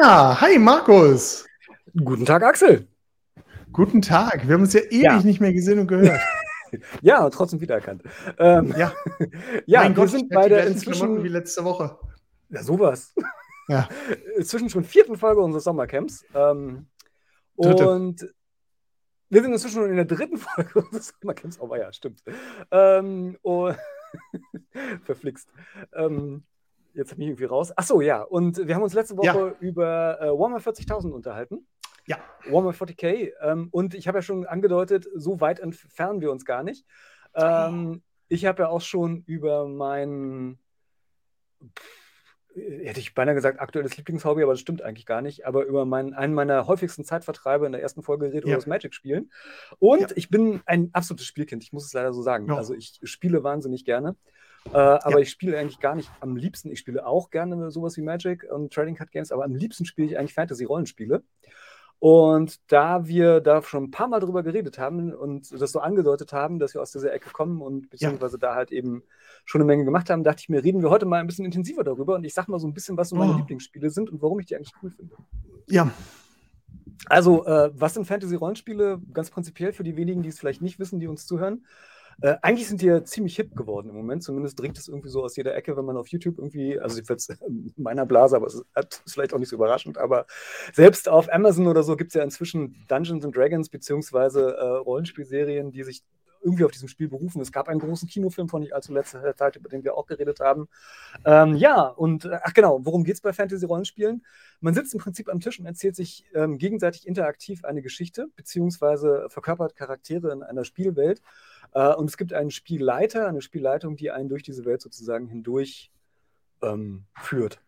Ja, hi Markus. Guten Tag, Axel. Guten Tag. Wir haben uns ja ewig ja. nicht mehr gesehen und gehört. ja, trotzdem wiedererkannt. Ähm, ja, ja mein wir Gott, sind bei der inzwischen wie letzte Woche. Ja, sowas. Ja. Inzwischen schon vierten Folge unseres Sommercamps. Ähm, und wir sind inzwischen schon in der dritten Folge unseres Sommercamps. Oh, ja, stimmt. Ähm, und verflixt. Ähm, jetzt habe ich irgendwie raus. Ach so, ja. Und wir haben uns letzte Woche ja. über äh, Warhammer 40.000 unterhalten. Ja. Warhammer 40k. Ähm, und ich habe ja schon angedeutet, so weit entfernen wir uns gar nicht. Ähm, ich habe ja auch schon über mein, hätte ich beinahe gesagt, aktuelles Lieblingshobby, aber das stimmt eigentlich gar nicht. Aber über mein, einen meiner häufigsten Zeitvertreibe in der ersten Folge geredet, ja. über das Magic-Spielen. Und ja. ich bin ein absolutes Spielkind, ich muss es leider so sagen. Ja. Also ich spiele wahnsinnig gerne. Äh, aber ja. ich spiele eigentlich gar nicht am liebsten. Ich spiele auch gerne sowas wie Magic und Trading Card Games, aber am liebsten spiele ich eigentlich Fantasy-Rollenspiele. Und da wir da schon ein paar Mal drüber geredet haben und das so angedeutet haben, dass wir aus dieser Ecke kommen und beziehungsweise ja. da halt eben schon eine Menge gemacht haben, dachte ich mir, reden wir heute mal ein bisschen intensiver darüber und ich sag mal so ein bisschen, was so meine oh. Lieblingsspiele sind und warum ich die eigentlich cool finde. Ja. Also, äh, was sind Fantasy-Rollenspiele? Ganz prinzipiell für die wenigen, die es vielleicht nicht wissen, die uns zuhören. Äh, eigentlich sind die ja ziemlich hip geworden im Moment. Zumindest dringt es irgendwie so aus jeder Ecke, wenn man auf YouTube irgendwie, also jedenfalls in meiner Blase, aber es ist vielleicht auch nicht so überraschend, aber selbst auf Amazon oder so gibt es ja inzwischen Dungeons and Dragons beziehungsweise äh, Rollenspielserien, die sich irgendwie auf diesem Spiel berufen. Es gab einen großen Kinofilm von nicht allzu letzter Zeit, über den wir auch geredet haben. Ähm, ja, und äh, ach genau, worum geht es bei Fantasy-Rollenspielen? Man sitzt im Prinzip am Tisch und erzählt sich ähm, gegenseitig interaktiv eine Geschichte, beziehungsweise verkörpert Charaktere in einer Spielwelt. Äh, und es gibt einen Spielleiter, eine Spielleitung, die einen durch diese Welt sozusagen hindurch ähm, führt.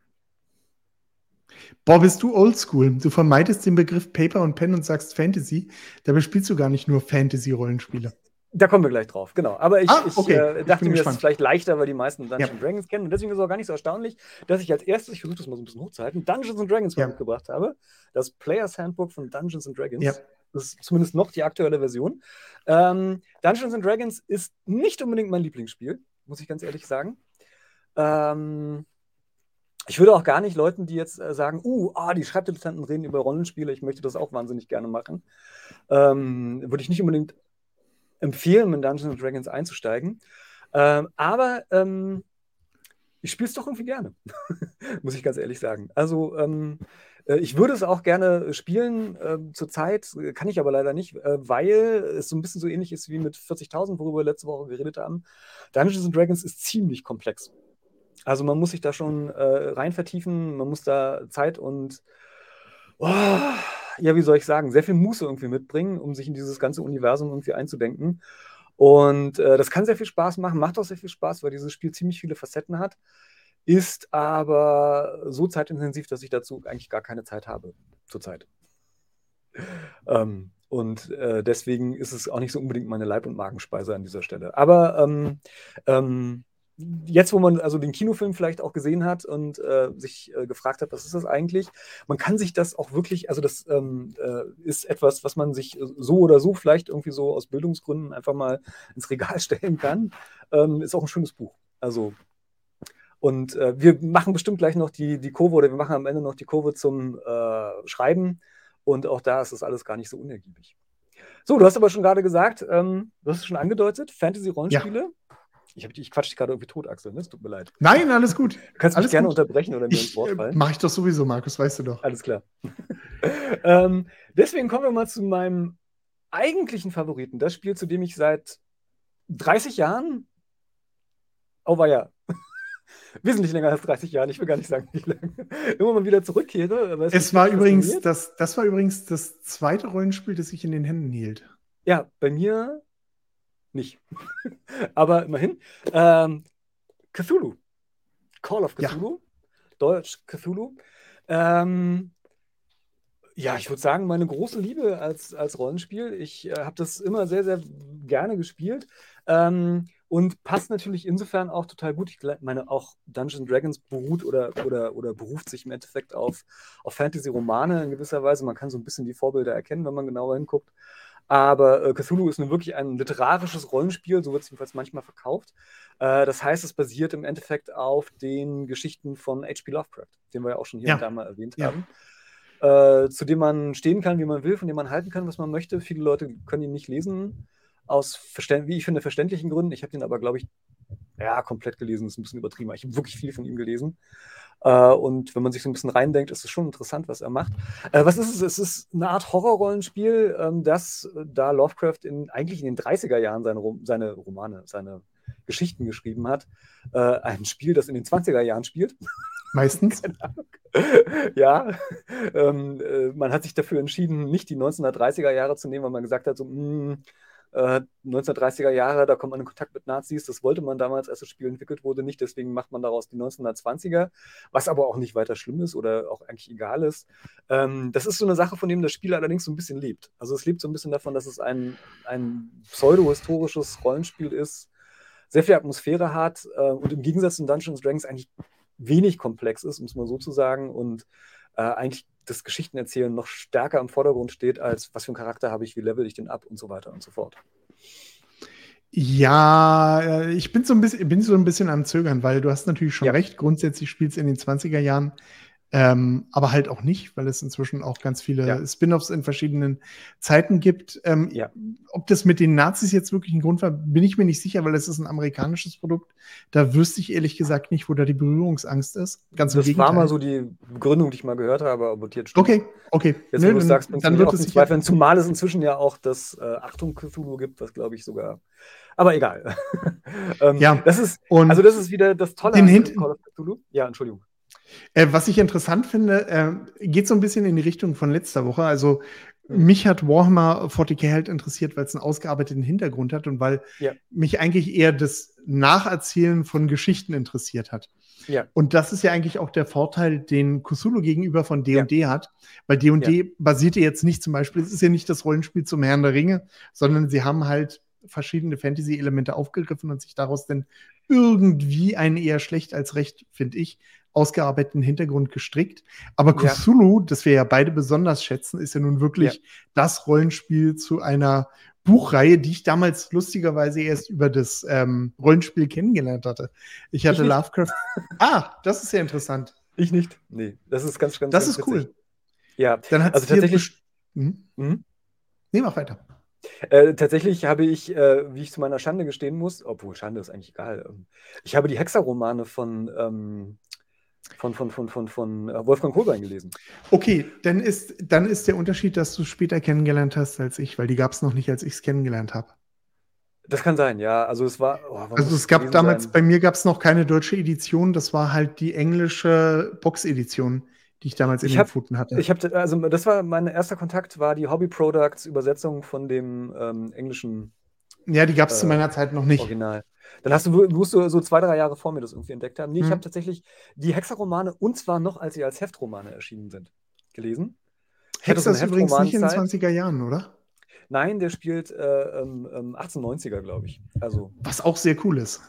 Boah, bist du oldschool. Du vermeidest den Begriff Paper und Pen und sagst Fantasy. Dabei spielst du gar nicht nur Fantasy-Rollenspiele. Da kommen wir gleich drauf, genau. Aber ich, ah, okay. ich äh, dachte mir, gespannt. das ist vielleicht leichter, weil die meisten Dungeons ja. Dragons kennen. Und deswegen ist es auch gar nicht so erstaunlich, dass ich als erstes, ich versuche das mal so ein bisschen hochzuhalten, Dungeons Dragons ja. mitgebracht habe. Das Players Handbook von Dungeons Dragons. Ja. Das ist zumindest noch die aktuelle Version. Ähm, Dungeons Dragons ist nicht unbedingt mein Lieblingsspiel, muss ich ganz ehrlich sagen. Ähm, ich würde auch gar nicht Leuten, die jetzt äh, sagen, uh, ah, die Schreibdilettanten reden über Rollenspiele, ich möchte das auch wahnsinnig gerne machen, ähm, würde ich nicht unbedingt empfehlen, in Dungeons Dragons einzusteigen. Ähm, aber ähm, ich spiele es doch irgendwie gerne, muss ich ganz ehrlich sagen. Also ähm, äh, ich würde es auch gerne spielen. Äh, zurzeit kann ich aber leider nicht, äh, weil es so ein bisschen so ähnlich ist wie mit 40.000, worüber wir letzte Woche geredet haben. Dungeons Dragons ist ziemlich komplex. Also man muss sich da schon äh, rein vertiefen, man muss da Zeit und oh, ja, wie soll ich sagen, sehr viel Muße irgendwie mitbringen, um sich in dieses ganze Universum irgendwie einzudenken. Und äh, das kann sehr viel Spaß machen, macht auch sehr viel Spaß, weil dieses Spiel ziemlich viele Facetten hat ist aber so zeitintensiv, dass ich dazu eigentlich gar keine Zeit habe zurzeit. Ähm, und äh, deswegen ist es auch nicht so unbedingt meine Leib- und Magenspeise an dieser Stelle. Aber ähm, ähm, jetzt, wo man also den Kinofilm vielleicht auch gesehen hat und äh, sich äh, gefragt hat, was ist das eigentlich, man kann sich das auch wirklich, also das ähm, äh, ist etwas, was man sich so oder so vielleicht irgendwie so aus Bildungsgründen einfach mal ins Regal stellen kann, ähm, ist auch ein schönes Buch. Also und äh, wir machen bestimmt gleich noch die, die Kurve oder wir machen am Ende noch die Kurve zum äh, Schreiben. Und auch da ist das alles gar nicht so unergiebig. So, du hast aber schon gerade gesagt, ähm, du hast es schon angedeutet, Fantasy-Rollenspiele. Ja. Ich, ich quatsch dich gerade irgendwie tot, Axel, ne? Es tut mir leid. Nein, alles gut. Du kannst alles mich gerne gut. unterbrechen oder mir ins Wort äh, fallen. Mach ich doch sowieso, Markus, weißt du doch. Alles klar. ähm, deswegen kommen wir mal zu meinem eigentlichen Favoriten. Das Spiel, zu dem ich seit 30 Jahren, oh war ja, wesentlich länger als 30 Jahren, ich will gar nicht sagen, wie lange, immer mal wieder zurückkehre. es, es war übrigens das, das war übrigens das zweite Rollenspiel, das ich in den Händen hielt. Ja, bei mir nicht. Aber immerhin. Ähm, Cthulhu. Call of Cthulhu. Ja. Deutsch Cthulhu. Ähm, ja, ich würde sagen, meine große Liebe als, als Rollenspiel. Ich äh, habe das immer sehr, sehr gerne gespielt. Ähm, und passt natürlich insofern auch total gut. Ich meine, auch Dungeons Dragons beruht oder, oder, oder beruft sich im Endeffekt auf, auf Fantasy-Romane in gewisser Weise. Man kann so ein bisschen die Vorbilder erkennen, wenn man genauer hinguckt. Aber äh, Cthulhu ist nun wirklich ein literarisches Rollenspiel, so wird es jedenfalls manchmal verkauft. Äh, das heißt, es basiert im Endeffekt auf den Geschichten von H.P. Lovecraft, den wir ja auch schon hier ja. und da mal erwähnt ja. haben. äh, zu dem man stehen kann, wie man will, von dem man halten kann, was man möchte. Viele Leute können ihn nicht lesen, aus, wie ich finde, verständlichen Gründen. Ich habe den aber, glaube ich, ja, komplett gelesen, das ist ein bisschen übertrieben. Ich habe wirklich viel von ihm gelesen. Äh, und wenn man sich so ein bisschen reindenkt, ist es schon interessant, was er macht. Äh, was ist es? Es ist eine Art Horrorrollenspiel, ähm, das äh, da Lovecraft in, eigentlich in den 30er Jahren seine, seine Romane, seine Geschichten geschrieben hat. Äh, ein Spiel, das in den 20er Jahren spielt. Meistens. ja, ähm, äh, man hat sich dafür entschieden, nicht die 1930er Jahre zu nehmen, weil man gesagt hat, so, mh, hm, 1930er äh, Jahre, da kommt man in Kontakt mit Nazis. Das wollte man damals, als das Spiel entwickelt wurde, nicht. Deswegen macht man daraus die 1920er, was aber auch nicht weiter schlimm ist oder auch eigentlich egal ist. Ähm, das ist so eine Sache, von dem das Spiel allerdings so ein bisschen lebt. Also es lebt so ein bisschen davon, dass es ein, ein pseudo-historisches Rollenspiel ist, sehr viel Atmosphäre hat äh, und im Gegensatz zu Dungeons Dragons eigentlich wenig komplex ist, um es mal so zu sagen, und äh, eigentlich das Geschichtenerzählen noch stärker im Vordergrund steht, als was für einen Charakter habe ich, wie level ich den ab und so weiter und so fort. Ja, äh, ich bin so ein bisschen, bin so ein bisschen am Zögern, weil du hast natürlich schon ja. recht. Grundsätzlich spielst du in den 20er Jahren ähm, aber halt auch nicht, weil es inzwischen auch ganz viele ja. Spin-offs in verschiedenen Zeiten gibt. Ähm, ja. Ob das mit den Nazis jetzt wirklich ein Grund war, bin ich mir nicht sicher, weil es ist ein amerikanisches Produkt. Da wüsste ich ehrlich gesagt nicht, wo da die Berührungsangst ist. Ganz das war mal so die Begründung, die ich mal gehört habe, aber jetzt stimmt. Okay, okay. Jetzt, Nö, wo du sagst, dann wird es zweifeln, zumal es inzwischen ja auch das äh, Achtung Cthulhu gibt, was glaube ich sogar. Aber egal. ähm, ja. Das ist, also das ist wieder das Tolle an Call of Cthulhu. Ja, Entschuldigung. Äh, was ich interessant finde, äh, geht so ein bisschen in die Richtung von letzter Woche. Also mhm. mich hat Warhammer 40k halt interessiert, weil es einen ausgearbeiteten Hintergrund hat und weil ja. mich eigentlich eher das Nacherzählen von Geschichten interessiert hat. Ja. Und das ist ja eigentlich auch der Vorteil, den Cthulhu gegenüber von D&D ja. hat, weil D&D ja. basierte jetzt nicht zum Beispiel, es ist ja nicht das Rollenspiel zum Herrn der Ringe, sondern sie haben halt verschiedene Fantasy-Elemente aufgegriffen und sich daraus dann irgendwie ein eher schlecht als recht, finde ich, ausgearbeiteten Hintergrund gestrickt. Aber Cthulhu, ja. das wir ja beide besonders schätzen, ist ja nun wirklich ja. das Rollenspiel zu einer Buchreihe, die ich damals lustigerweise erst über das ähm, Rollenspiel kennengelernt hatte. Ich hatte ich Lovecraft. ah, das ist ja interessant. Ich nicht. Nee, das ist ganz, ganz Das ganz ist witzig. cool. Ja, dann hat also tatsächlich. Mhm. Mhm. Nee, mach weiter. Äh, tatsächlich habe ich, äh, wie ich zu meiner Schande gestehen muss, obwohl Schande ist eigentlich egal, ähm, ich habe die Hexerromane von ähm, von, von, von, von, von äh, Wolfgang Kohlbein gelesen. Okay, dann ist, dann ist der Unterschied, dass du später kennengelernt hast als ich, weil die gab es noch nicht, als ich es kennengelernt habe. Das kann sein, ja. Also es war. Oh, also es gab damals, sein? bei mir gab es noch keine deutsche Edition, das war halt die englische Box-Edition, die ich damals in den Pfoten hatte. Ich habe, also das war mein erster Kontakt, war die Hobby Products Übersetzung von dem ähm, englischen. Ja, die gab es äh, zu meiner Zeit noch nicht. Original. Dann hast du, musst du so zwei, drei Jahre vor mir das irgendwie entdeckt haben. Nee, mhm. ich habe tatsächlich die Hexer-Romane und zwar noch, als sie als Heftromane erschienen sind, gelesen. Hexer ist übrigens nicht in den 20er Jahren, oder? Nein, der spielt äh, ähm, 1890er, ähm, glaube ich. Also, Was auch sehr cool ist.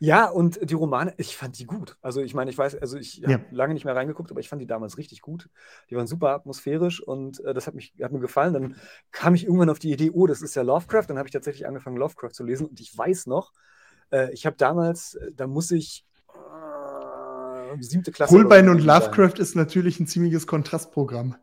Ja, und die Romane, ich fand die gut. Also ich meine, ich weiß, also ich habe ja. lange nicht mehr reingeguckt, aber ich fand die damals richtig gut. Die waren super atmosphärisch und äh, das hat, mich, hat mir gefallen. Dann kam ich irgendwann auf die Idee, oh, das ist ja Lovecraft. Dann habe ich tatsächlich angefangen, Lovecraft zu lesen und ich weiß noch, äh, ich habe damals, äh, da muss ich äh, siebte Klasse. Holbein und Lovecraft sein. ist natürlich ein ziemliches Kontrastprogramm.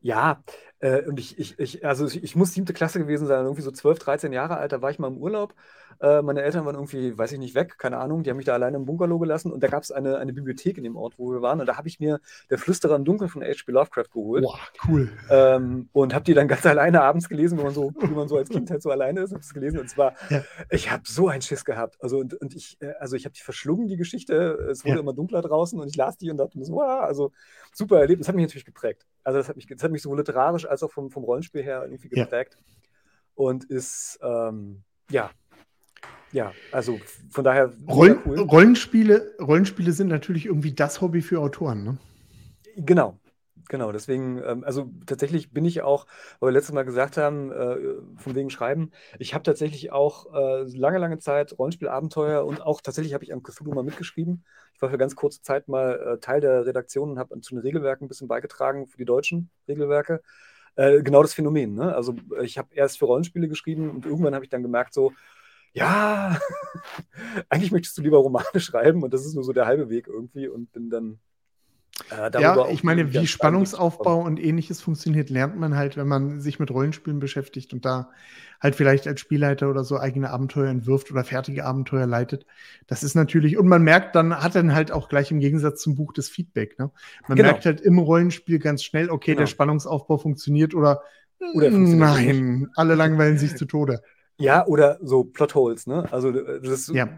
Ja, äh, und ich, ich, ich, also ich, ich muss siebte Klasse gewesen sein, irgendwie so 12, 13 Jahre alt, da war ich mal im Urlaub. Äh, meine Eltern waren irgendwie, weiß ich nicht, weg, keine Ahnung, die haben mich da alleine im Bungalow gelassen und da gab es eine, eine Bibliothek in dem Ort, wo wir waren und da habe ich mir Der Flüsterer im Dunkeln von H.P. Lovecraft geholt. Boah, cool. Ähm, und habe die dann ganz alleine abends gelesen, wo man so, wie man so als Kind halt so alleine ist, habe es gelesen und zwar, ja. ich habe so einen Schiss gehabt. Also, und, und ich, äh, also ich habe die verschlungen, die Geschichte, es wurde ja. immer dunkler draußen und ich las die und dachte mir so, wow, also super erlebt. Das hat mich natürlich geprägt. Also das hat mich, das hat mich sowohl literarisch als auch vom, vom Rollenspiel her irgendwie geprägt. Ja. Und ist, ähm, ja, ja, also von daher. Roll cool. Rollenspiele, Rollenspiele sind natürlich irgendwie das Hobby für Autoren, ne? Genau, Genau, deswegen, ähm, also tatsächlich bin ich auch, weil wir letztes Mal gesagt haben, äh, von wegen Schreiben, ich habe tatsächlich auch äh, lange, lange Zeit Rollenspielabenteuer und auch tatsächlich habe ich am Cthulhu mal mitgeschrieben. Ich war für ganz kurze Zeit mal äh, Teil der Redaktion und habe zu den Regelwerken ein bisschen beigetragen für die deutschen Regelwerke. Äh, genau das Phänomen. Ne? Also ich habe erst für Rollenspiele geschrieben und irgendwann habe ich dann gemerkt, so, ja, eigentlich möchtest du lieber Romane schreiben und das ist nur so der halbe Weg irgendwie und bin dann Äh, ja, ich meine, wie Spannungsaufbau und ähnliches funktioniert, lernt man halt, wenn man sich mit Rollenspielen beschäftigt und da halt vielleicht als Spielleiter oder so eigene Abenteuer entwirft oder fertige Abenteuer leitet. Das ist natürlich, und man merkt dann, hat dann halt auch gleich im Gegensatz zum Buch das Feedback. Ne? Man genau. merkt halt im Rollenspiel ganz schnell, okay, genau. der Spannungsaufbau funktioniert oder, oder nein, alle langweilen sich zu Tode. Ja, oder so Plotholes, ne? Also äh, das, ja.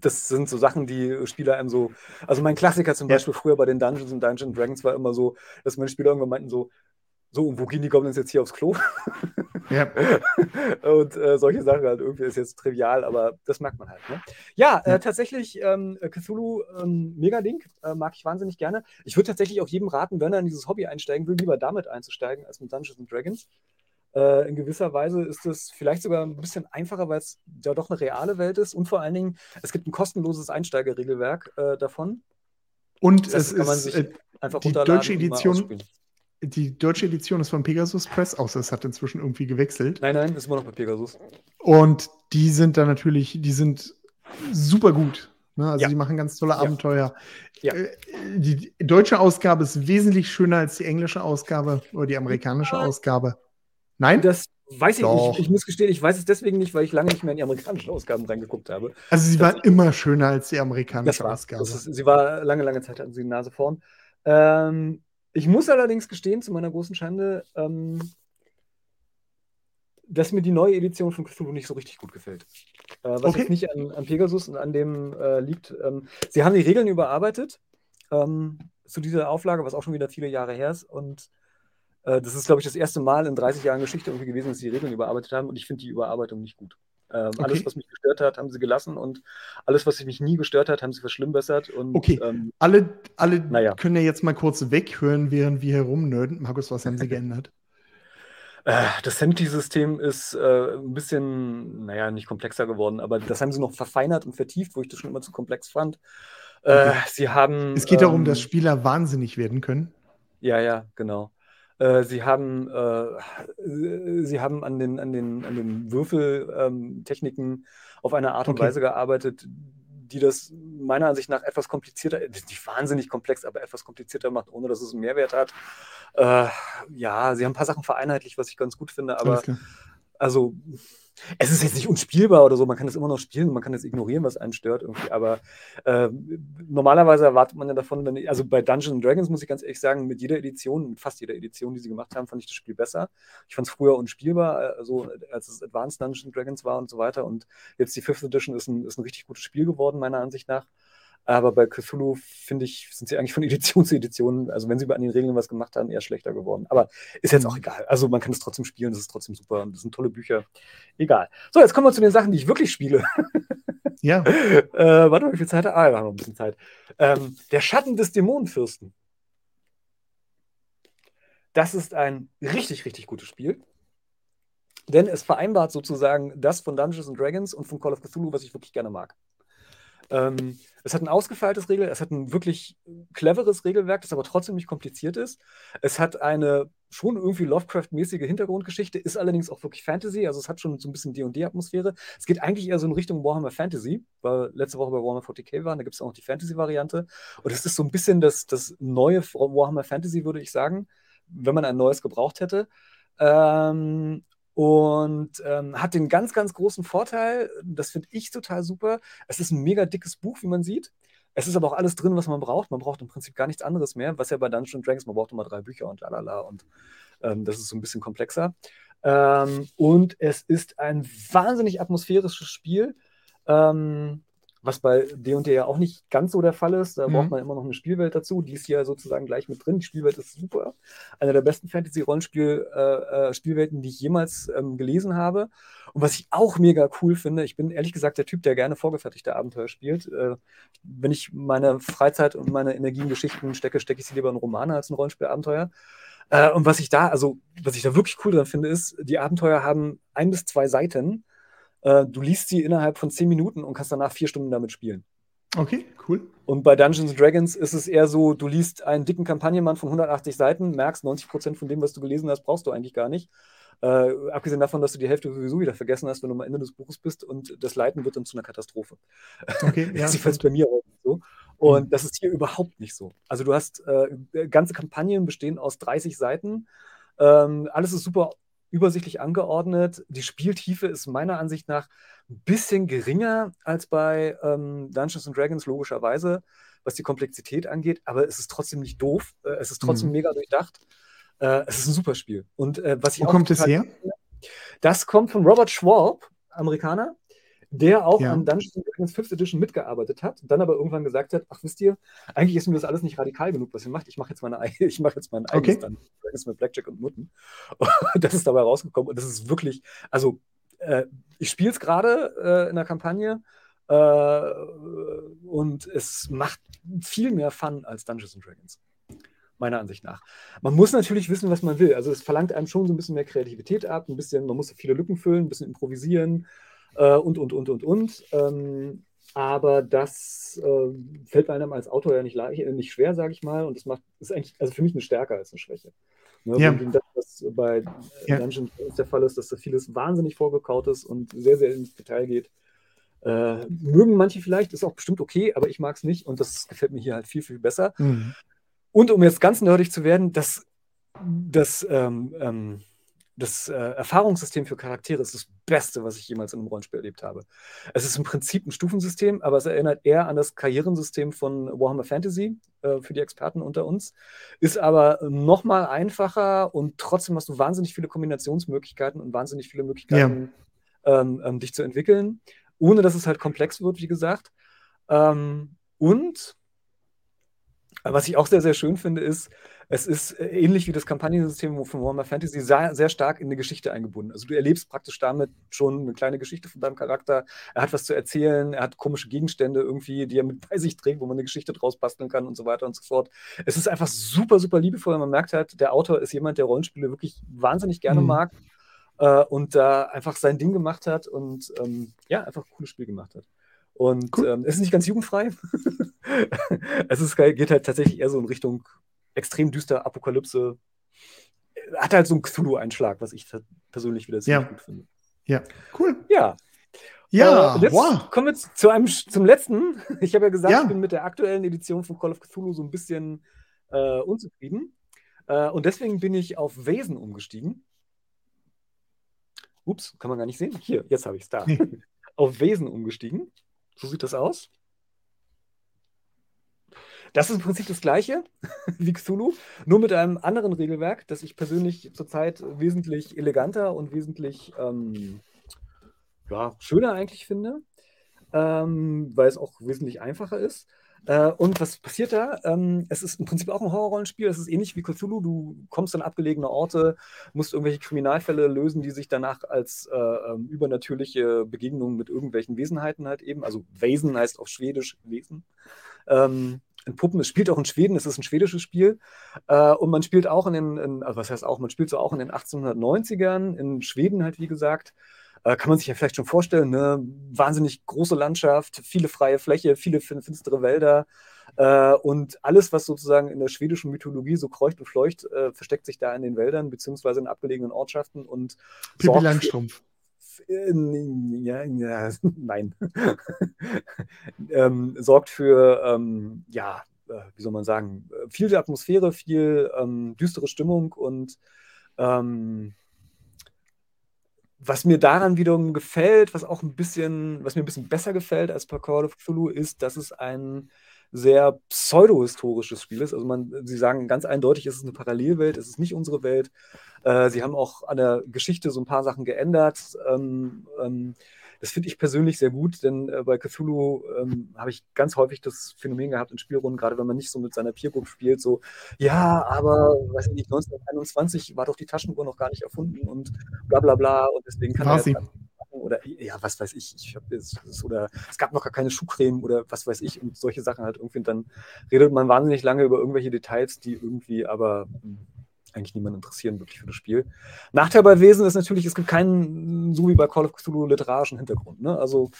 das sind so Sachen, die Spieler einem so. Also mein Klassiker zum Beispiel früher bei den Dungeons und Dungeons Dragons war immer so, dass meine Spieler irgendwann meinten so, so, wo gehen die Goblins jetzt hier aufs Klo? Ja. und äh, solche Sachen halt irgendwie ist jetzt trivial, aber das merkt man halt. Ne? Ja, äh, tatsächlich ähm, Cthulhu ähm, Mega-Ding, äh, mag ich wahnsinnig gerne. Ich würde tatsächlich auch jedem raten, wenn er in dieses Hobby einsteigen will, lieber damit einzusteigen als mit Dungeons and Dragons. Äh, in gewisser Weise ist es vielleicht sogar ein bisschen einfacher, weil es ja doch eine reale Welt ist und vor allen Dingen, es gibt ein kostenloses Einsteigerregelwerk äh, davon. Und das heißt, es ist äh, einfach die deutsche Edition. Die deutsche Edition ist von Pegasus Press, außer es hat inzwischen irgendwie gewechselt. Nein, nein, ist immer noch bei Pegasus. Und die sind da natürlich, die sind super gut. Ne? Also ja. die machen ganz tolle Abenteuer. Ja. Äh, die deutsche Ausgabe ist wesentlich schöner als die englische Ausgabe oder die amerikanische Ausgabe. Nein? Das weiß ich Doch. nicht. Ich muss gestehen, ich weiß es deswegen nicht, weil ich lange nicht mehr in die amerikanischen Ausgaben reingeguckt habe. Also sie das war immer schöner als die amerikanische Ausgabe. Ist, sie war lange, lange Zeit hatten sie die Nase vorn. Ähm, ich muss allerdings gestehen, zu meiner großen Schande, ähm, dass mir die neue Edition von Cthulhu nicht so richtig gut gefällt. Äh, was okay. jetzt nicht an, an, Pegasus und an dem äh, liegt. Ähm, sie haben die Regeln überarbeitet ähm, zu dieser Auflage, was auch schon wieder viele Jahre her ist. Und äh, das ist, glaube ich, das erste Mal in 30 Jahren Geschichte irgendwie gewesen, dass sie die Regeln überarbeitet haben und ich finde die Überarbeitung nicht gut. Ähm, okay. Alles, was mich gestört hat, haben sie gelassen und alles, was mich nie gestört hat, haben sie verschlimmbessert. Und, okay, ähm, alle, alle naja. können ja jetzt mal kurz weghören, während wir herumnörden. Markus, was haben sie geändert? Äh, das Sanity-System ist äh, ein bisschen, naja, nicht komplexer geworden, aber das haben sie noch verfeinert und vertieft, wo ich das schon immer zu komplex fand. Äh, okay. sie haben. Es geht darum, ähm, dass Spieler wahnsinnig werden können. Ja, ja, genau. Äh, sie haben, äh, sie haben an den, an den, an den Würfeltechniken ähm, auf eine Art und okay. Weise gearbeitet, die das meiner Ansicht nach etwas komplizierter, nicht wahnsinnig komplex, aber etwas komplizierter macht, ohne dass es einen Mehrwert hat. Äh, ja, sie haben ein paar Sachen vereinheitlicht, was ich ganz gut finde, aber also es ist jetzt nicht unspielbar oder so, man kann es immer noch spielen, man kann es ignorieren, was einen stört irgendwie, aber äh, normalerweise erwartet man ja davon, wenn, also bei Dungeons Dragons muss ich ganz ehrlich sagen, mit jeder Edition, mit fast jeder Edition, die sie gemacht haben, fand ich das Spiel besser. Ich fand es früher unspielbar, also als es Advanced Dungeons Dragons war und so weiter und jetzt die Fifth Edition ist ein, ist ein richtig gutes Spiel geworden, meiner Ansicht nach. Aber bei Cthulhu, finde ich, sind sie eigentlich von Edition zu Edition, also wenn sie an den Regeln was gemacht haben, eher schlechter geworden. Aber ist jetzt auch egal. Also man kann es trotzdem spielen, das ist trotzdem super. Das sind tolle Bücher. Egal. So, jetzt kommen wir zu den Sachen, die ich wirklich spiele. Ja. äh, warte mal, wie viel Zeit? Ah, wir haben noch ein bisschen Zeit. Ähm, der Schatten des Dämonenfürsten. Das ist ein richtig, richtig gutes Spiel. Denn es vereinbart sozusagen das von Dungeons and Dragons und von Call of Cthulhu, was ich wirklich gerne mag. Ähm, es hat ein ausgefeiltes Regel, es hat ein wirklich cleveres Regelwerk, das aber trotzdem nicht kompliziert ist. Es hat eine schon irgendwie Lovecraft-mäßige Hintergrundgeschichte, ist allerdings auch wirklich Fantasy, also es hat schon so ein bisschen D&D-Atmosphäre. Es geht eigentlich eher so in Richtung Warhammer Fantasy, weil letzte Woche bei Warhammer 40k waren, da gibt es auch noch die Fantasy-Variante. Und es ist so ein bisschen das, das neue Warhammer Fantasy, würde ich sagen, wenn man ein neues gebraucht hätte. Ähm, und ähm, hat den ganz, ganz großen Vorteil, das finde ich total super. Es ist ein mega dickes Buch, wie man sieht. Es ist aber auch alles drin, was man braucht. Man braucht im Prinzip gar nichts anderes mehr, was ja bei Dungeons Dragons, man braucht immer drei Bücher und lalala und ähm, das ist so ein bisschen komplexer. Ähm, und es ist ein wahnsinnig atmosphärisches Spiel. Ähm, was bei D&D ja auch nicht ganz so der Fall ist. Da mhm. braucht man immer noch eine Spielwelt dazu. Die ist hier sozusagen gleich mit drin. Die Spielwelt ist super. Eine der besten Fantasy-Rollenspiel-Spielwelten, äh, äh die ich jemals ähm, gelesen habe. Und was ich auch mega cool finde, ich bin ehrlich gesagt der Typ, der gerne vorgefertigte Abenteuer spielt. Äh, wenn ich meine Freizeit und meine Energie in Geschichten stecke, stecke ich sie lieber in Romane als in Rollenspielabenteuer. Äh, und was ich da, also was ich da wirklich cool dran finde, ist, die Abenteuer haben ein bis zwei Seiten äh, du liest sie innerhalb von zehn Minuten und kannst danach vier Stunden damit spielen. Okay, cool. Und bei Dungeons Dragons ist es eher so, du liest einen dicken Kampagnenmann von 180 Seiten, merkst 90% von dem, was du gelesen hast, brauchst du eigentlich gar nicht. Äh, abgesehen davon, dass du die Hälfte sowieso wieder vergessen hast, wenn du am Ende des Buches bist und das Leiten wird dann zu einer Katastrophe. Okay, ja. Sie fällt bei mir auch so. Und mhm. das ist hier überhaupt nicht so. Also du hast äh, ganze Kampagnen bestehen aus 30 Seiten. Ähm, alles ist super übersichtlich angeordnet. Die Spieltiefe ist meiner Ansicht nach ein bisschen geringer als bei ähm, Dungeons and Dragons, logischerweise, was die Komplexität angeht, aber es ist trotzdem nicht doof. Äh, es ist trotzdem mhm. mega durchdacht. Äh, es ist ein super Spiel. Und äh, was ich Wo kommt es her? Das kommt von Robert Schwab, Amerikaner, der auch ja. an Dungeons Dragons 5th Edition mitgearbeitet hat, dann aber irgendwann gesagt hat, ach wisst ihr, eigentlich ist mir das alles nicht radikal genug, was ihr macht. Ich mache jetzt, meine, ich mach jetzt mein eigenes okay. Dragons mit Blackjack und Mutten. das ist dabei rausgekommen und das ist wirklich, also äh, ich spiele es gerade äh, in der Kampagne äh, und es macht viel mehr Fun als Dungeons Dragons meiner Ansicht nach. Man muss natürlich wissen, was man will. Also es verlangt einem schon so ein bisschen mehr Kreativität ab, ein bisschen, man muss viele Lücken füllen, ein bisschen improvisieren äh, und, und, und, und, und. Ähm, aber das äh, fällt einem als Autor ja nicht, äh, nicht schwer, sage ich mal. Und das macht, ist eigentlich, also für mich eine Stärke als eine Schwäche. Ne, ja. das, was bei äh, ja. Dungeon der Fall ist, dass da vieles wahnsinnig vorgekaut ist und sehr, sehr ins Detail geht. Äh, mögen manche vielleicht, ist auch bestimmt okay, aber ich mag es nicht und das gefällt mir hier halt viel, viel besser. Mhm. Und um jetzt ganz nerdig zu werden, das, das, ähm, ähm, das äh, Erfahrungssystem für Charaktere ist das Beste, was ich jemals in einem Rollenspiel erlebt habe. Es ist im Prinzip ein Stufensystem, aber es erinnert eher an das Karrierensystem von Warhammer Fantasy äh, für die Experten unter uns. Ist aber noch mal einfacher und trotzdem hast du wahnsinnig viele Kombinationsmöglichkeiten und wahnsinnig viele Möglichkeiten, ja. ähm, ähm dich zu entwickeln, ohne dass es halt komplex wird, wie gesagt. Ähm, und was ich auch sehr, sehr schön finde, ist, es ist äh, ähnlich wie das Kampagnensystem von Warhammer Fantasy sehr, sehr stark in eine Geschichte eingebunden. Also du erlebst praktisch damit schon eine kleine Geschichte von deinem Charakter. Er hat was zu erzählen, er hat komische Gegenstände irgendwie, die er mit bei sich trägt, wo man eine Geschichte draus basteln kann und so weiter und so fort. Es ist einfach super, super liebevoll. Man merkt halt, der Autor ist jemand, der Rollenspiele wirklich wahnsinnig gerne mhm. mag äh, und da einfach sein Ding gemacht hat und ähm, ja, einfach ein cooles Spiel gemacht hat. Und cool. ähm, es ist nicht ganz jugendfrei. es ist, geht halt tatsächlich eher so in Richtung extrem düster Apokalypse. Hat halt so einen Cthulhu-Einschlag, was ich persönlich wieder sehr ja. gut finde. Ja, cool. Ja. Ja, äh, jetzt wow. kommen wir zu einem, zum letzten. Ich habe ja gesagt, ja. ich bin mit der aktuellen Edition von Call of Cthulhu so ein bisschen äh, unzufrieden. Äh, und deswegen bin ich auf Wesen umgestiegen. Ups, kann man gar nicht sehen. Hier, jetzt habe ich es da. auf Wesen umgestiegen. So sieht das aus. Das ist im Prinzip das gleiche wie Cthulhu, nur mit einem anderen Regelwerk, das ich persönlich zurzeit wesentlich eleganter und wesentlich ähm, ja, schöner eigentlich finde, ähm, weil es auch wesentlich einfacher ist. Äh, und was passiert da? Ähm, es ist im Prinzip auch ein Horrorrollenspiel. Es ist ähnlich wie Cthulhu. Du kommst an abgelegene Orte, musst irgendwelche Kriminalfälle lösen, die sich danach als äh, ähm, übernatürliche Begegnungen mit irgendwelchen Wesenheiten halt eben, also Wesen heißt auf Schwedisch Wesen, ähm, entpuppen. Es spielt auch in Schweden, es ist ein schwedisches Spiel. Äh, und man spielt auch in den, in, also was heißt auch, man spielt so auch in den 1890ern, in Schweden halt, wie gesagt. Äh, kann man sich ja vielleicht schon vorstellen, ne? wahnsinnig große Landschaft, viele freie Fläche, viele finstere Wälder. Äh, und alles, was sozusagen in der schwedischen Mythologie so kreucht und fleucht, äh, versteckt sich da in den Wäldern, beziehungsweise in abgelegenen Ortschaften und Pippi Langstrumpf. Ja, ja, nein. ähm, sorgt für, ähm, ja, äh, wie soll man sagen, viel Atmosphäre, viel ähm, düstere Stimmung und ähm, was mir daran wiederum gefällt, was auch ein bisschen, was mir ein bisschen besser gefällt als Call of Cthulhu, ist, dass es ein sehr pseudo-historisches Spiel ist. Also man, sie sagen ganz eindeutig, es ist eine Parallelwelt, es ist nicht unsere Welt. Äh, sie haben auch an der Geschichte so ein paar Sachen geändert. Ähm, ähm, das finde ich persönlich sehr gut, denn äh, bei Cthulhu ähm, habe ich ganz häufig das Phänomen gehabt in Spielrunden, gerade wenn man nicht so mit seiner Peer Group spielt, so, ja, aber, weiß ich nicht, 1921 war doch die Taschenuhr noch gar nicht erfunden und bla bla bla und deswegen kann er oder ja, was weiß ich, ich hab jetzt, oder es gab noch gar keine Schuhcreme oder was weiß ich und solche Sachen halt irgendwie. Und dann redet man wahnsinnig lange über irgendwelche Details, die irgendwie aber hm, eigentlich niemand interessieren, wirklich für das Spiel. Nachteil bei Wesen ist natürlich, es gibt keinen, so wie bei Call of Cthulhu, literarischen Hintergrund. Ne? Also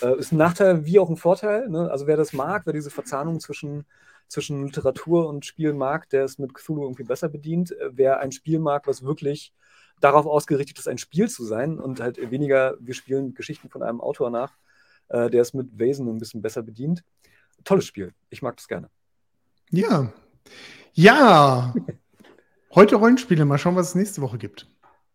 äh, ist ein Nachteil wie auch ein Vorteil. Ne? Also wer das mag, wer diese Verzahnung zwischen, zwischen Literatur und Spiel mag, der ist mit Cthulhu irgendwie besser bedient. Äh, wer ein Spiel mag, was wirklich darauf ausgerichtet ist, ein Spiel zu sein und halt weniger, wir spielen Geschichten von einem Autor nach, äh, der ist mit Wesen ein bisschen besser bedient. tolles Spiel. Ich mag das gerne. Ja. Ja. Heute Rollenspiele. Mal schauen, was es nächste Woche gibt.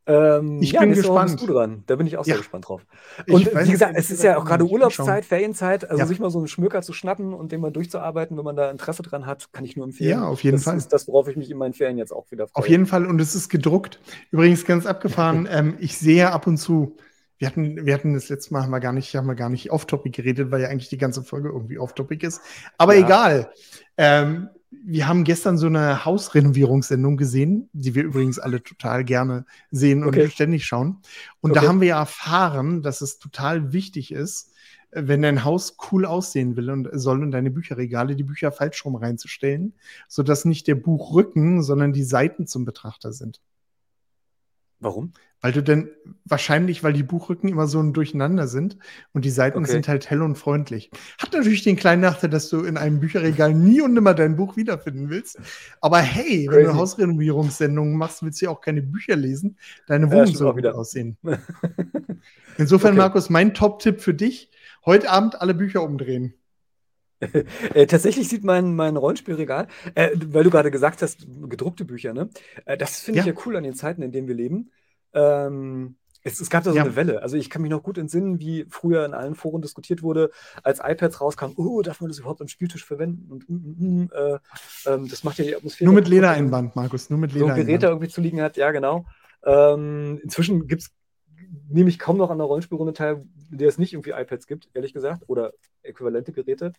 Ähm, ich ja, bin gespannt. Du dran. Da bin ich auch sehr gespannt drauf. Und ich wie gesagt, es ist ja auch gerade Urlaubszeit, Ferienzeit. Also ja. sich mal so einen Schmöker zu schnappen und den mal durchzuarbeiten, wenn man da Interesse dran hat, kann ich nur empfehlen. Ja, auf jeden das Fall. Das ist das, worauf ich mich in meinen Ferien jetzt auch wieder freue. Auf jeden Fall. Und es ist gedruckt. Übrigens ganz abgefahren. ähm, ich sehe ab und zu wir hatten, wir hatten das letzte Mal haben wir gar nicht, haben wir gar nicht off-topic geredet, weil ja eigentlich die ganze Folge irgendwie off-topic ist. Aber ja. egal. Ähm, wir haben gestern so eine Hausrenovierungssendung gesehen, die wir übrigens alle total gerne sehen und okay. ständig schauen. Und okay. da haben wir ja erfahren, dass es total wichtig ist, wenn dein Haus cool aussehen will und soll und deine Bücherregale die Bücher falsch rum reinzustellen, sodass nicht der Buchrücken, sondern die Seiten zum Betrachter sind. Warum? Weil du denn, wahrscheinlich, weil die Buchrücken immer so ein Durcheinander sind und die Seiten okay. sind halt hell und freundlich. Hat natürlich den kleinen Nachteil, dass du in einem Bücherregal nie und nimmer dein Buch wiederfinden willst. Aber hey, Crazy. wenn du Hausrenovierungssendungen machst, willst du ja auch keine Bücher lesen. Deine Wohnung ja, soll gut aussehen. Insofern, okay. Markus, mein Top-Tipp für dich: heute Abend alle Bücher umdrehen. äh, tatsächlich sieht mein, mein Rollenspielregal, äh, weil du gerade gesagt hast, gedruckte Bücher, ne? Äh, das finde ich ja. ja cool an den Zeiten, in denen wir leben. Ähm, es, es, gab da so ja. eine Welle. Also ich kann mich noch gut entsinnen, wie früher in allen Foren diskutiert wurde, als iPads rauskamen, oh, darf man das überhaupt am Spieltisch verwenden? Und mm, mm, mm äh, ähm, das macht ja die Atmosphäre. Nur mit Ledereinband, Markus, nur mit Ledereinband. So Geräte irgendwie zu liegen hat, ja, genau. Ähm, inzwischen gibt es nehme ich kaum noch an der Rollenspielrunde teil, in der es nicht irgendwie iPads gibt, ehrlich gesagt, oder äquivalente Geräte.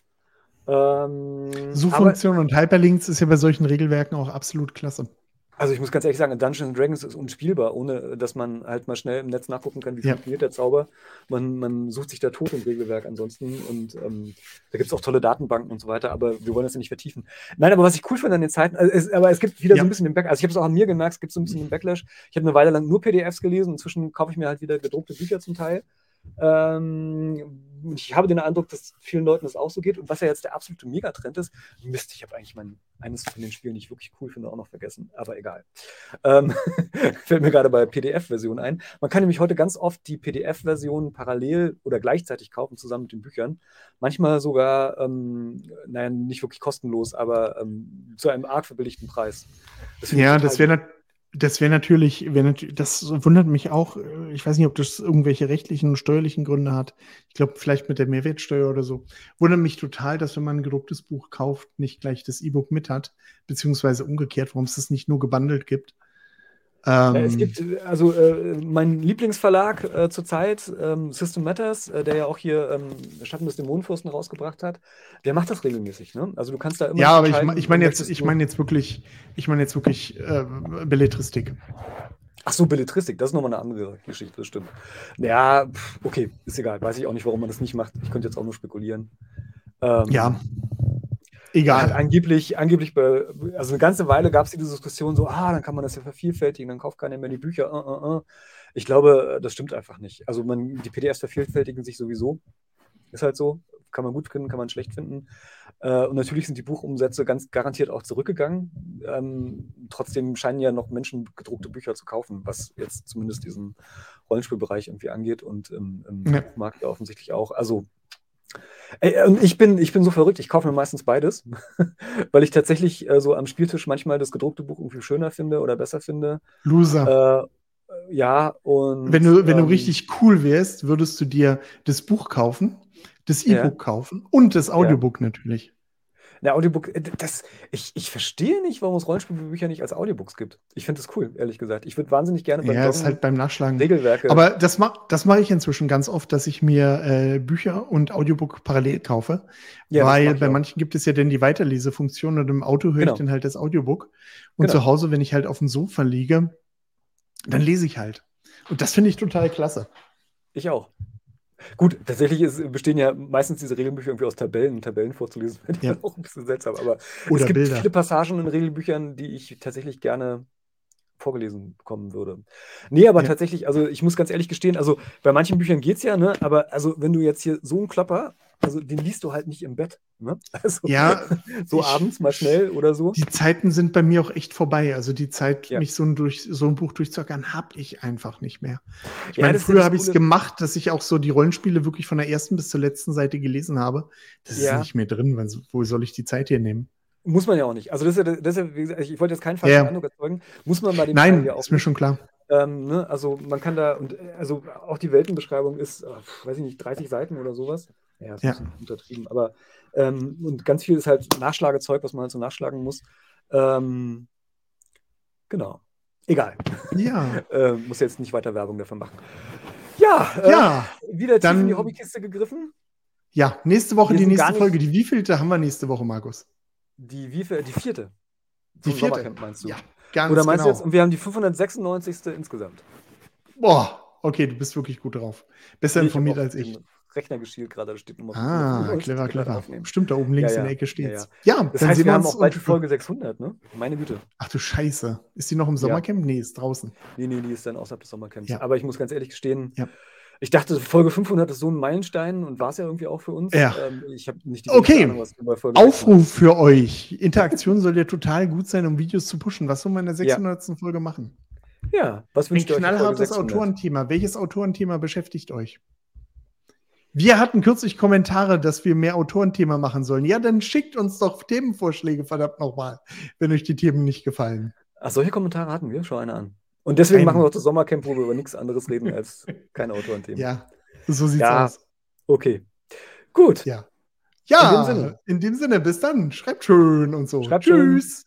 Ähm, Suchfunktion und Hyperlinks ist ja bei solchen Regelwerken auch absolut klasse. Also ich muss ganz ehrlich sagen, Dungeons Dragons ist unspielbar, ohne dass man halt mal schnell im Netz nachgucken kann, wie ja. funktioniert der Zauber. Man, man sucht sich da tot im Regelwerk ansonsten und ähm, da gibt es auch tolle Datenbanken und so weiter, aber wir wollen das ja nicht vertiefen. Nein, aber was ich cool finde an den Zeiten, also es, aber es gibt wieder ja. so ein bisschen den Backlash, also ich habe es auch an mir gemerkt, es gibt so ein bisschen den Backlash. Ich habe eine Weile lang nur PDFs gelesen, inzwischen kaufe ich mir halt wieder gedruckte Bücher zum Teil. Ähm, ich habe den Eindruck, dass vielen Leuten das auch so geht. Und was ja jetzt der absolute Megatrend ist, Mist, ich habe eigentlich mein, eines von den Spielen, die ich wirklich cool finde, auch noch vergessen. Aber egal. Ähm, fällt mir gerade bei PDF-Version ein. Man kann nämlich heute ganz oft die PDF-Version parallel oder gleichzeitig kaufen, zusammen mit den Büchern. Manchmal sogar, ähm, naja, nicht wirklich kostenlos, aber ähm, zu einem arg verbilligten Preis. Das ja, das wäre natürlich das wäre natürlich, wär natürlich, das wundert mich auch. Äh, ich weiß nicht, ob das irgendwelche rechtlichen und steuerlichen Gründe hat. Ich glaube, vielleicht mit der Mehrwertsteuer oder so. Wundert mich total, dass wenn man ein gedrucktes Buch kauft, nicht gleich das E-Book mit hat, beziehungsweise umgekehrt, warum es das nicht nur gebundelt gibt. Ähm, es gibt, also äh, mein Lieblingsverlag äh, zurzeit, ähm, System Matters, äh, der ja auch hier ähm, Schatten des Dämonenfürsten rausgebracht hat, der macht das regelmäßig. Ne? Also du kannst da immer. Ja, aber ich, ich meine jetzt, ich meine jetzt wirklich, ich meine jetzt wirklich äh, Belletristik. Ach so, Belletristik, das ist nochmal eine andere Geschichte, das stimmt. Ja, okay, ist egal. Weiß ich auch nicht, warum man das nicht macht. Ich könnte jetzt auch nur spekulieren. Ähm, ja. Egal. Hat angeblich, angeblich, bei, also eine ganze Weile gab es diese Diskussion so, ah, dann kann man das ja vervielfältigen, dann kauft keiner mehr die Bücher. Uh, uh, uh. Ich glaube, das stimmt einfach nicht. Also man, die PDFs vervielfältigen sich sowieso. Ist halt so. Kann man gut finden, kann man schlecht finden. Äh, und natürlich sind die Buchumsätze ganz garantiert auch zurückgegangen. Ähm, trotzdem scheinen ja noch Menschen gedruckte Bücher zu kaufen, was jetzt zumindest diesen Rollenspielbereich irgendwie angeht und im, im ja. Markt ja offensichtlich auch. Also Ey, und ich bin, ich bin so verrückt, ich kaufe mir meistens beides, weil ich tatsächlich äh, so am Spieltisch manchmal das gedruckte Buch irgendwie schöner finde oder besser finde. Loser. Äh, ja, und. Wenn du, wenn ähm, du richtig cool wärst, würdest du dir das Buch kaufen, das E-Book ja. kaufen und das Audiobook ja. natürlich. Der Audiobook, äh, das, ich, ich verstehe nicht, warum es Rollenspielbücher nicht als Audiobooks gibt. Ich finde das cool, ehrlich gesagt. Ich würde wahnsinnig gerne beim Ja, ist halt beim Nachschlagen. Regelwerke. Aber das, ma das mache ich inzwischen ganz oft, dass ich mir äh, Bücher und Audiobook parallel kaufe. Ja, weil bei auch. manchen gibt es ja dann die Weiterlesefunktion und im Auto höre genau. ich dann halt das Audiobook. Und genau. zu Hause, wenn ich halt auf dem Sofa liege, dann lese ich halt. Und das finde ich total klasse. Ich auch. Gut, tatsächlich ist, bestehen ja meistens diese Regelbücher irgendwie aus Tabellen und Tabellen vorzulesen, finde ich ja. auch ein bisschen seltsam. Aber Oder es gibt Bilder. viele Passagen in Regelbüchern, die ich tatsächlich gerne vorgelesen bekommen würde. Nee, aber ja. tatsächlich, also ich muss ganz ehrlich gestehen, also bei manchen Büchern geht es ja, ne? Aber also wenn du jetzt hier so einen Klopper also den liest du halt nicht im Bett. Ne? Also, ja. so ich, abends mal schnell oder so. Die Zeiten sind bei mir auch echt vorbei. Also die Zeit, ja. mich so ein, durch, so ein Buch durchzuackern, habe ich einfach nicht mehr. Ich ja, meine, früher habe ich es gemacht, dass ich auch so die Rollenspiele wirklich von der ersten bis zur letzten Seite gelesen habe. Das ja. ist nicht mehr drin. Wo soll ich die Zeit hier nehmen? Muss man ja auch nicht. Also das ist ja, das ist gesagt, ich wollte jetzt keinen falschen. Eindruck erzeugen. Muss man bei dem Nein, ja auch ist mir schon klar. Ähm, ne? Also man kann da, und also auch die Weltenbeschreibung ist, äh, weiß ich nicht, 30 Seiten oder sowas. Ja, das ja. ist untertrieben. Aber ähm, und ganz viel ist halt Nachschlagezeug, was man halt so nachschlagen muss. Ähm, genau. Egal. Ja. äh, muss jetzt nicht weiter Werbung dafür machen. Ja, äh, ja wieder tief dann, in die Hobbykiste gegriffen. Ja, nächste Woche wir die nächste Folge. Die wievielte haben wir nächste Woche, Markus? Die, wie, die vierte. Die vierte. meinst du? Ja, ganz Oder meinst genau. du jetzt, und wir haben die 596. insgesamt. Boah, okay, du bist wirklich gut drauf. Besser informiert als ich. Rechner geschielt gerade, da steht Nummer Ah, clever, clever. Stimmt, da oben links ja, ja. in der Ecke steht's. Ja, ja. das heißt, wir haben auch bald Folge 600, ne? Meine Güte. Ach du Scheiße. Ist die noch im Sommercamp? Nee, ist draußen. Nee, nee, die ist dann außerhalb des Sommercamps. Aber ich muss ganz ehrlich gestehen, ich dachte, Folge 500 ist so ein Meilenstein und war es ja irgendwie auch für uns. Ja. Ähm, ich habe nicht die Okay, Ahnung, Aufruf für euch. Interaktion soll ja total gut sein, um Videos zu pushen. Was sollen wir in der 600. Ja. Folge machen? Ja, was wünscht ihr euch? Ein knallhartes Autorenthema. Welches Autorenthema beschäftigt euch? Wir hatten kürzlich Kommentare, dass wir mehr Autorenthema machen sollen. Ja, dann schickt uns doch Themenvorschläge, verdammt nochmal, wenn euch die Themen nicht gefallen. Ach, solche Kommentare hatten wir? Schau eine an. Und deswegen Ein, machen wir auch das Sommercamp, wo wir über nichts anderes reden als kein Autorenthema. Ja, so sieht's ja, aus. Okay. Gut. Ja. Ja, in dem, Sinne. in dem Sinne, bis dann. Schreibt schön und so. Schreibt Tschüss. Schön.